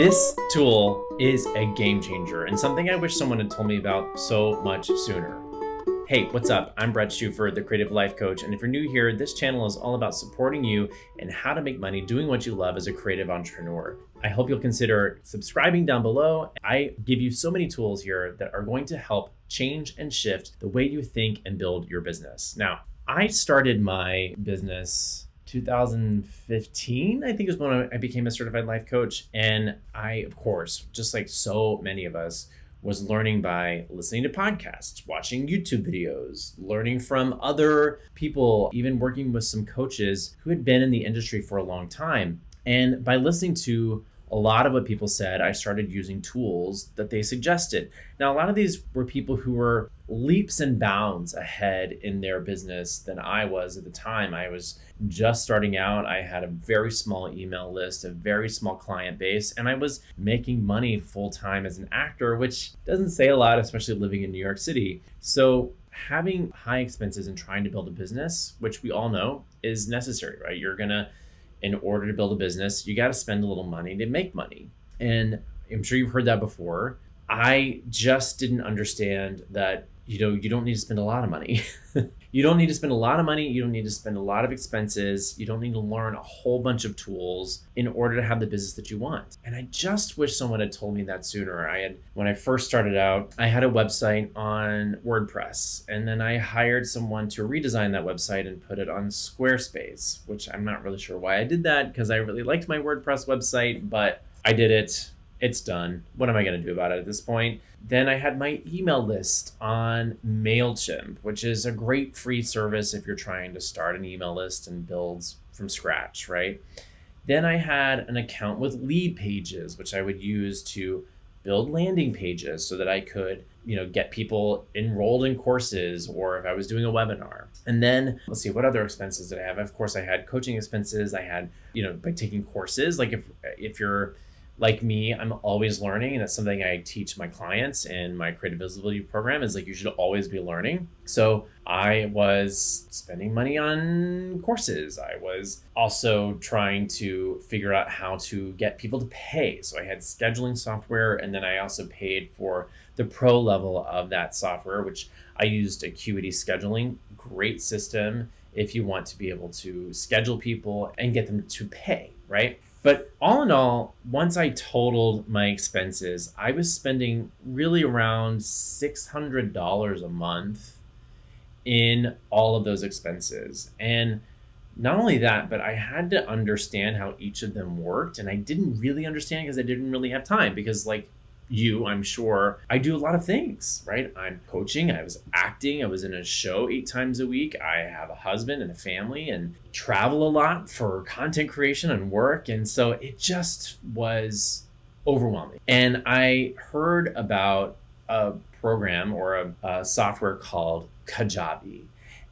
This tool is a game changer and something I wish someone had told me about so much sooner. Hey, what's up? I'm Bret Shuford, the Creative Life Coach, and if you're new here, this channel is all about supporting you and how to make money doing what you love as a creative entrepreneur. I hope you'll consider subscribing down below. I give you so many tools here that are going to help change and shift the way you think and build your business. Now, I started my business 2015, I think is when I became a certified life coach. And I, of course, just like so many of us, was learning by listening to podcasts, watching YouTube videos, learning from other people, even working with some coaches who had been in the industry for a long time. And by listening to a lot of what people said, I started using tools that they suggested. Now, a lot of these were people who were leaps and bounds ahead in their business than I was at the time. I was just starting out. I had a very small email list, a very small client base, and I was making money full time as an actor, which doesn't say a lot, especially living in New York City. So, having high expenses and trying to build a business, which we all know is necessary, right? You're going to in order to build a business, you got to spend a little money to make money. And I'm sure you've heard that before. I just didn't understand that you know you don't need to spend a lot of money you don't need to spend a lot of money. You don't need to spend a lot of expenses. You don't need to learn a whole bunch of tools in order to have the business that you want. And i just wish someone had told me that sooner. I had when i first started out i had a website on wordpress and then i hired someone to redesign that website and put it on squarespace which i'm not really sure why i did that because i really liked my wordpress website but i did it it's done. What am I going to do about it at this point? Then I had my email list on MailChimp, which is a great free service if you're trying to start an email list and build from scratch, right? Then I had an account with Leadpages, which I would use to build landing pages so that I could, you know, get people enrolled in courses or if I was doing a webinar. And then let's see what other expenses did I have? Of course, I had coaching expenses. I had, you know, by taking courses, like if if you're like me, I'm always learning, and that's something I teach my clients in my creative visibility program is like you should always be learning. So I was spending money on courses. I was also trying to figure out how to get people to pay. So I had scheduling software, and then I also paid for the pro level of that software, which I used Acuity Scheduling, great system if you want to be able to schedule people and get them to pay, right? But all in all, once I totaled my expenses, I was spending really around $600 a month in all of those expenses. And not only that, but I had to understand how each of them worked. And I didn't really understand because I didn't really have time because, like, you, I'm sure, I do a lot of things, right? I'm coaching, I was acting, I was in a show eight times a week. I have a husband and a family and travel a lot for content creation and work. And so it just was overwhelming. And I heard about a program or a, a software called Kajabi.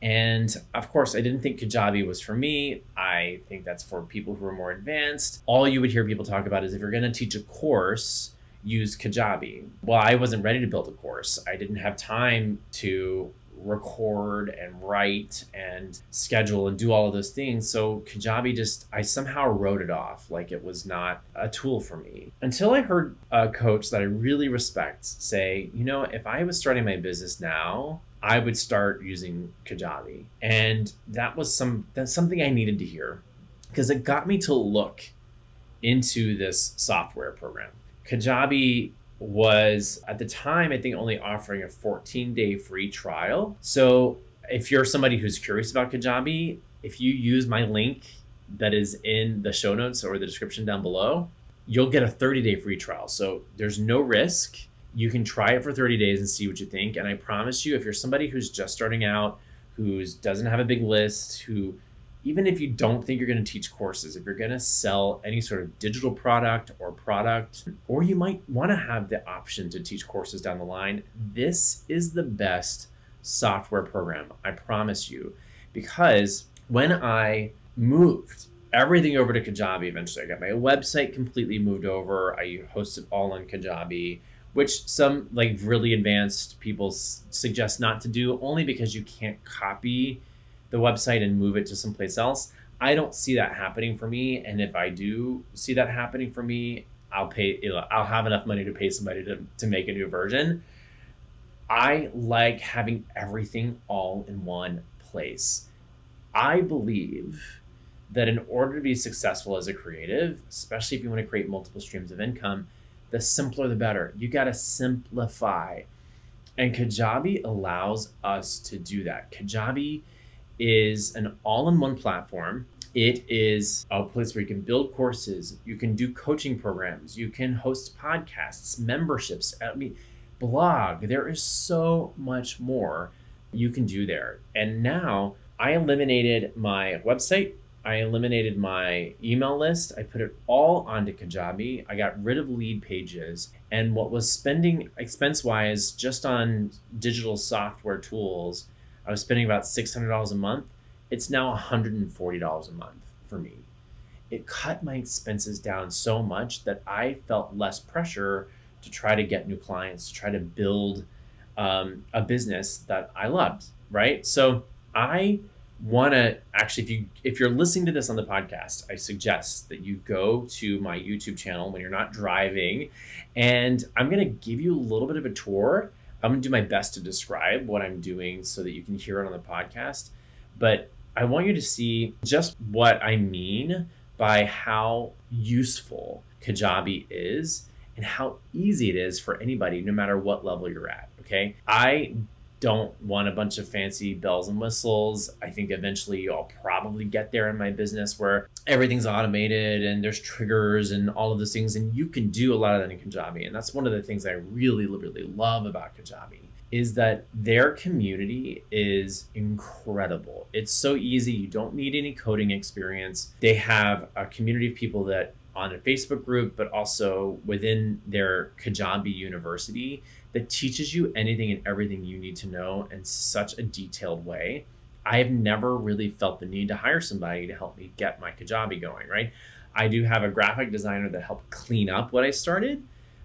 And of course, I didn't think Kajabi was for me. I think that's for people who are more advanced. All you would hear people talk about is if you're going to teach a course, use Kajabi. Well, I wasn't ready to build a course. I didn't have time to record and write and schedule and do all of those things. So Kajabi just, I somehow wrote it off like it was not a tool for me. Until I heard a coach that I really respect say, you know, if I was starting my business now, I would start using Kajabi. And that was some that's something I needed to hear because it got me to look into this software program. Kajabi was at the time, I think, only offering a 14 day free trial. So if you're somebody who's curious about Kajabi, if you use my link that is in the show notes or the description down below, you'll get a 30 day free trial. So there's no risk. You can try it for 30 days and see what you think. And I promise you, if you're somebody who's just starting out, who doesn't have a big list, who even if you don't think you're going to teach courses, if you're going to sell any sort of digital product or product, or you might want to have the option to teach courses down the line, this is the best software program. I promise you. Because when I moved everything over to Kajabi eventually, I got my website completely moved over. I hosted all on Kajabi which some like really advanced people s- suggest not to do only because you can't copy the website and move it to someplace else. I don't see that happening for me. And if I do see that happening for me, I'll pay, I'll have enough money to pay somebody to, to make a new version. I like having everything all in one place. I believe that in order to be successful as a creative, especially if you want to create multiple streams of income, the simpler the better. You got to simplify. And Kajabi allows us to do that. Kajabi is an all in one platform. It is a place where you can build courses, you can do coaching programs, you can host podcasts, memberships, I mean, blog. There is so much more you can do there. And now I eliminated my website I eliminated my email list. I put it all onto Kajabi. I got rid of Leadpages. And what was spending expense wise just on digital software tools, I was spending about $600 a month. It's now $140 a month for me. It cut my expenses down so much that I felt less pressure to try to get new clients, to try to build um, a business that I loved, right? So I want to actually if you if you're listening to this on the podcast i suggest that you go to my youtube channel when you're not driving and i'm going to give you a little bit of a tour i'm going to do my best to describe what i'm doing so that you can hear it on the podcast but i want you to see just what i mean by how useful kajabi is and how easy it is for anybody no matter what level you're at okay? I don't want a bunch of fancy bells and whistles. I think eventually I'll probably get there in my business where everything's automated and there's triggers and all of those things. And you can do a lot of that in Kajabi. And that's one of the things I really, really love about Kajabi is that their community is incredible. It's so easy. You don't need any coding experience. They have a community of people that on a Facebook group, but also within their Kajabi University that teaches you anything and everything you need to know in such a detailed way. I have never really felt the need to hire somebody to help me get my Kajabi going, right? I do have a graphic designer that helped clean up what I started,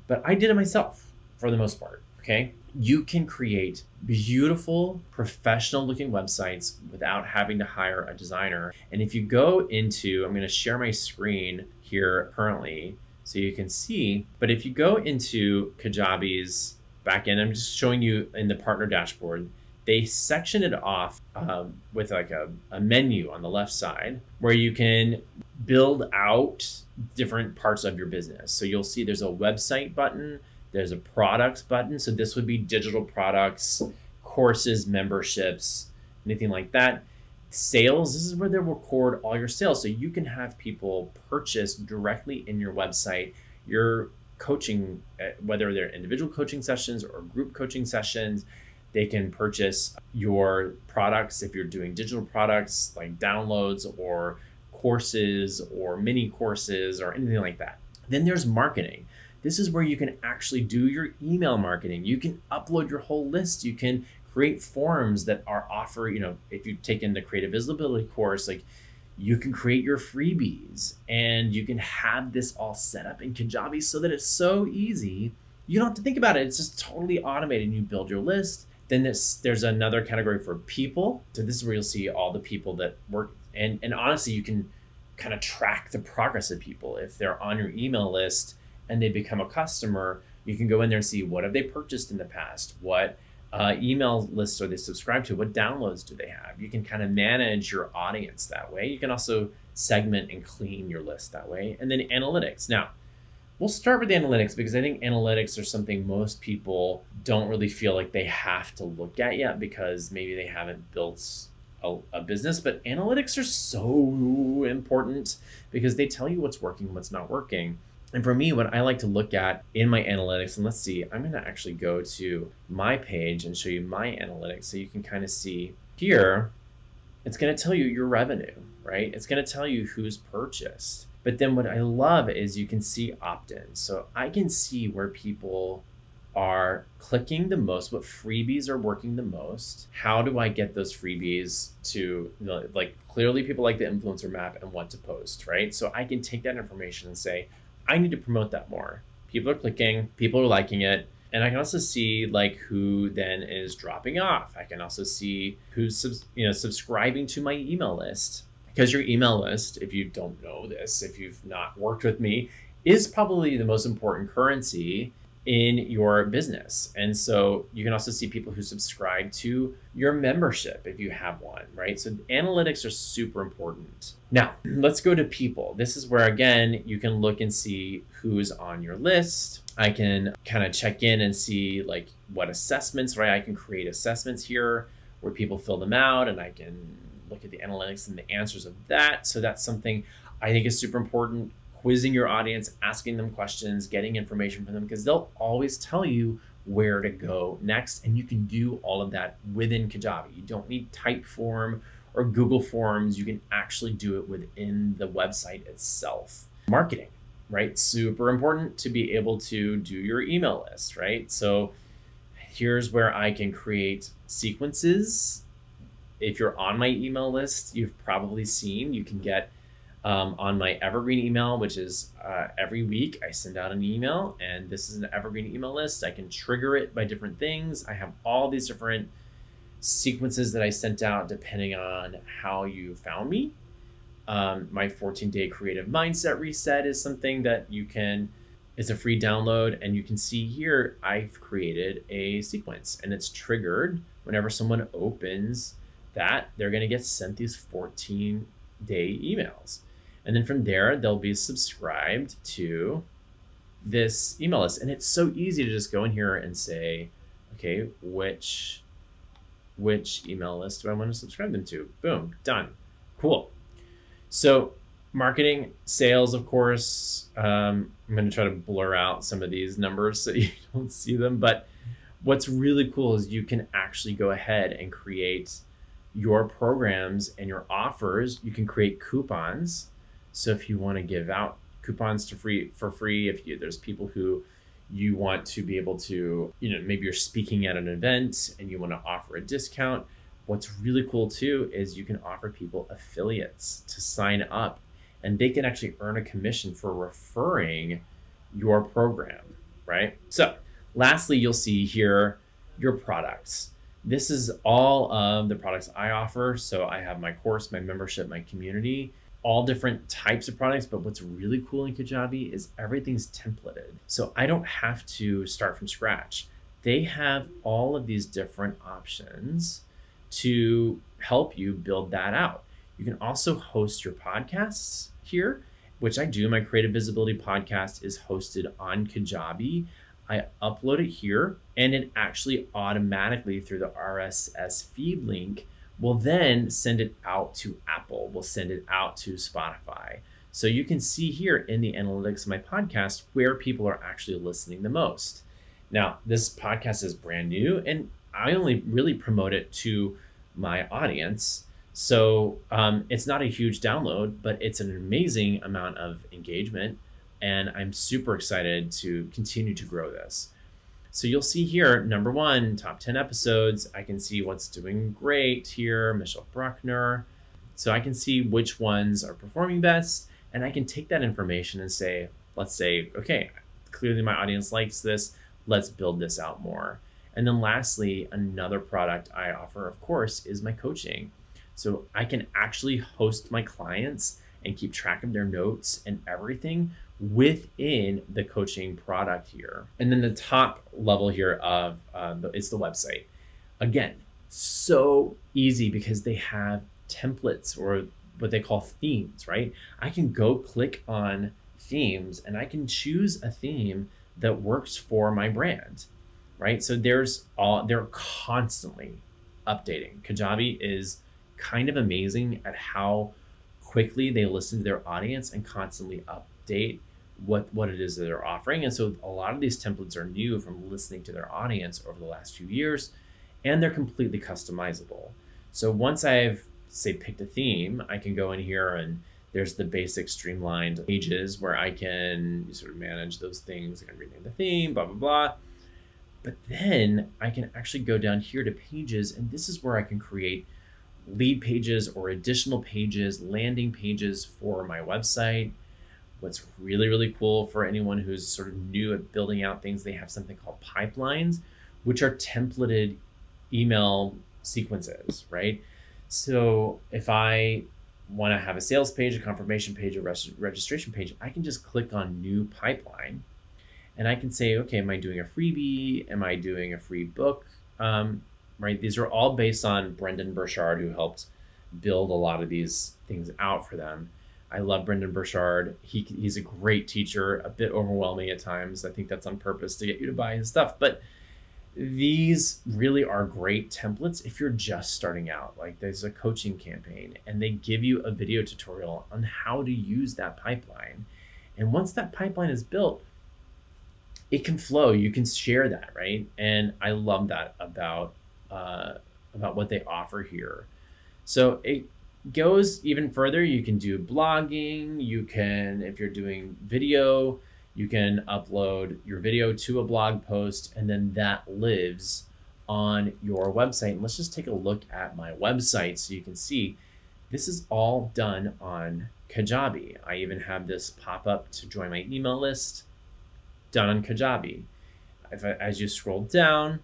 but I did it myself for the most part, okay? You can create beautiful, professional looking websites without having to hire a designer. And if you go into, I'm to share my screen here currently so you can see, but if you go into Kajabi's back end. I'm just showing you in the partner dashboard. They section it off um, with like a, a menu on the left side where you can build out different parts of your business. So you'll see there's a website button, there's a products button. So this would be digital products, courses, memberships, anything like that. Sales, this is where they record all your sales. So you can have people purchase directly in your website your coaching, uh, whether they're individual coaching sessions or group coaching sessions. They can purchase your products if you're doing digital products like downloads or courses or mini courses or anything like that. Then there's marketing. This is where you can actually do your email marketing. You can upload your whole list. You can create forms that are offer, you know, if you've taken the creative visibility course, like you can create your freebies and you can have this all set up in Kajabi so that it's so easy. You don't have to think about it. It's just totally automated. You build your list. Then this, there's another category for people. So this is where you'll see all the people that work. And, and honestly, you can kind of track the progress of people. If they're on your email list and they become a customer, you can go in there and see what have they purchased in the past? What uh, email lists are they subscribed to? What downloads do they have? You can kind of manage your audience that way. You can also segment and clean your list that way. And then analytics. Now, we'll start with analytics because I think analytics are something most people don't really feel like they have to look at yet because maybe they haven't built a, a business. But analytics are so important because they tell you what's working, what's not working. And for me, what I like to look at in my analytics, and let's see, I'm going to actually go to my page and show you my analytics so you can kind of see here, it's going to tell you your revenue, right? It's going to tell you who's purchased. But then what I love is you can see opt ins. So I can see where people are clicking the most, what freebies are working the most. How do I get those freebies to, you know, like, clearly people like the influencer map and what to post, right? So I can take that information and say, I need to promote that more. People are clicking, people are liking it. And I can also see like who then is dropping off. I can also see who's you know subscribing to my email list because your email list, if you don't know this, if you've not worked with me, is probably the most important currency in your business. And so you can also see people who subscribe to your membership if you have one, right? So analytics are super important. Now, let's go to people. This is where, again, you can look and see who's on your list. I can kind of check in and see like what assessments, right? I can create assessments here where people fill them out and I can look at the analytics and the answers of that. So that's something I think is super important quizzing your audience, asking them questions, getting information from them, because they'll always tell you where to go next. And you can do all of that within Kajabi. You don't need Typeform or Google Forms. You can actually do it within the website itself. Marketing, right? Super important to be able to do your email list, right? So here's where I can create sequences. If you're on my email list, you've probably seen you can get um, on my evergreen email, which is uh, every week I send out an email, and this is an evergreen email list. I can trigger it by different things. I have all these different sequences that I sent out depending on how you found me. Um, my 14 day creative mindset reset is something that you can, it's a free download, and you can see here I've created a sequence and it's triggered whenever someone opens that, they're going to get sent these 14 day emails. And then from there, they'll be subscribed to this email list. And it's so easy to just go in here and say, okay, which which email list do I want to subscribe them to? Boom, done. Cool. So marketing, sales, of course. Um, I'm going to try to blur out some of these numbers so you don't see them. But what's really cool is you can actually go ahead and create your programs and your offers. You can create coupons so if you want to give out coupons to free for free, if you there's people who you want to be able to, you know, maybe you're speaking at an event and you want to offer a discount. What's really cool too is you can offer people affiliates to sign up and they can actually earn a commission for referring your program, right? So, lastly, you'll see here your products. This is all of the products I offer. So, I have my course, my membership, my community all different types of products, but what's really cool in Kajabi is everything's templated. So I don't have to start from scratch. They have all of these different options to help you build that out. You can also host your podcasts here, which I do. My Creative Visibility podcast is hosted on Kajabi. I upload it here and it actually automatically through the RSS feed link We'll then send it out to Apple. We'll send it out to Spotify. So you can see here in the analytics of my podcast where people are actually listening the most. Now, this podcast is brand new and I only really promote it to my audience. So um, it's not a huge download, but it's an amazing amount of engagement. And I'm super excited to continue to grow this. So you'll see here, number one, top 10 episodes. I can see what's doing great here, Michelle Bruckner. So I can see which ones are performing best. And I can take that information and say, let's say, okay, clearly my audience likes this. Let's build this out more. And then lastly, another product I offer, of course, is my coaching. So I can actually host my clients and keep track of their notes and everything within the coaching product here. And then the top level here of uh, it's the website. Again, so easy because they have templates or what they call themes, right? I can go click on themes and I can choose a theme that works for my brand, right? So there's all they're constantly updating. Kajabi is kind of amazing at how quickly they listen to their audience and constantly update what what it is that they're offering. And so a lot of these templates are new from listening to their audience over the last few years, and they're completely customizable. So once I've say picked a theme, I can go in here and there's the basic streamlined pages where I can sort of manage those things. I can rename the theme, blah blah blah. But then I can actually go down here to pages, and this is where I can create lead pages or additional pages, landing pages for my website What's really, really cool for anyone who's sort of new at building out things, they have something called pipelines, which are templated email sequences, right? So if I want to have a sales page, a confirmation page, a res- registration page, I can just click on new pipeline and I can say, okay, am I doing a freebie? Am I doing a free book? Um, right? These are all based on Brendon Burchard, who helped build a lot of these things out for them. I love Brendon Burchard. He, he's a great teacher, a bit overwhelming at times. I think that's on purpose to get you to buy his stuff. But these really are great templates if you're just starting out. Like there's a coaching campaign and they give you a video tutorial on how to use that pipeline. And once that pipeline is built, it can flow. You can share that, right? And I love that about uh, about what they offer here. So it goes even further. You can do blogging. You can, if you're doing video, you can upload your video to a blog post and then that lives on your website. And let's just take a look at my website so you can see this is all done on Kajabi. I even have this pop up to join my email list done on Kajabi. If I, as you scroll down,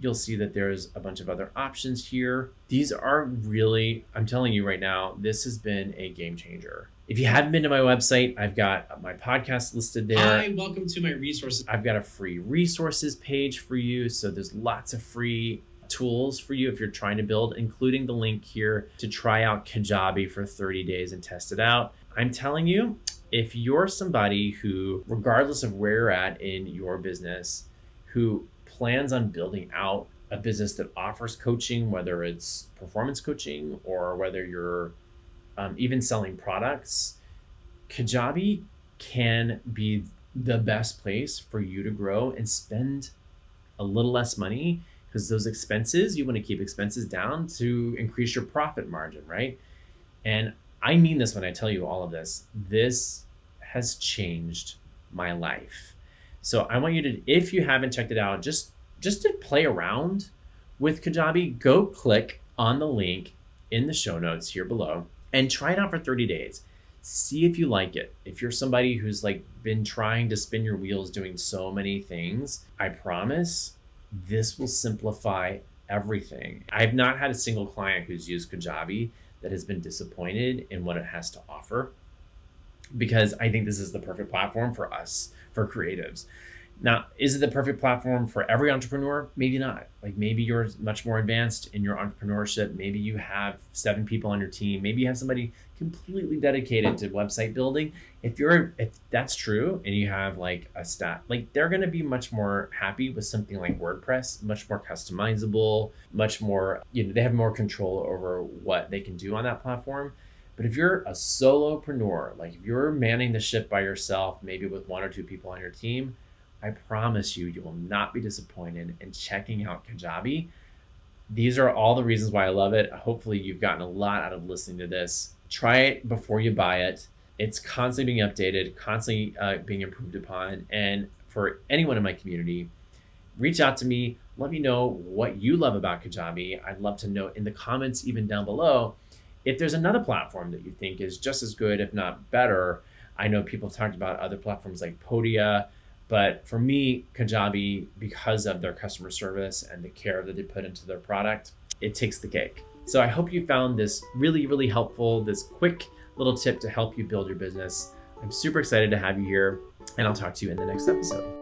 you'll see that there's a bunch of other options here. These are really, I'm telling you right now, this has been a game changer. If you haven't been to my website, I've got my podcast listed there. Hi, welcome to my resources. I've got a free resources page for you. So there's lots of free tools for you if you're trying to build, including the link here to try out Kajabi for 30 days and test it out. I'm telling you, if you're somebody who, regardless of where you're at in your business, who plans on building out a business that offers coaching, whether it's performance coaching or whether you're um, even selling products, Kajabi can be the best place for you to grow and spend a little less money because those expenses, you want to keep expenses down to increase your profit margin, right? And I mean this when I tell you all of this. This has changed my life. So I want you to, if you haven't checked it out, just just to play around with Kajabi, go click on the link in the show notes here below and try it out for 30 days. See if you like it. If you're somebody who's like been trying to spin your wheels doing so many things, I promise this will simplify everything. I've not had a single client who's used Kajabi that has been disappointed in what it has to offer because I think this is the perfect platform for us, for creatives. Now, is it the perfect platform for every entrepreneur? Maybe not. Like maybe you're much more advanced in your entrepreneurship. Maybe you have seven people on your team. Maybe you have somebody completely dedicated to website building. If you're if that's true and you have like a stat, like they're gonna be much more happy with something like WordPress, much more customizable, much more, you know, they have more control over what they can do on that platform. But if you're a solopreneur, like if you're manning the ship by yourself, maybe with one or two people on your team, I promise you, you will not be disappointed in checking out Kajabi. These are all the reasons why I love it. Hopefully, you've gotten a lot out of listening to this. Try it before you buy it. It's constantly being updated, constantly uh, being improved upon. And for anyone in my community, reach out to me. Let me know what you love about Kajabi. I'd love to know in the comments, even down below, if there's another platform that you think is just as good, if not better. I know people have talked about other platforms like Podia but for me, Kajabi, because of their customer service and the care that they put into their product, it takes the cake. So I hope you found this really, really helpful, this quick little tip to help you build your business. I'm super excited to have you here, and I'll talk to you in the next episode.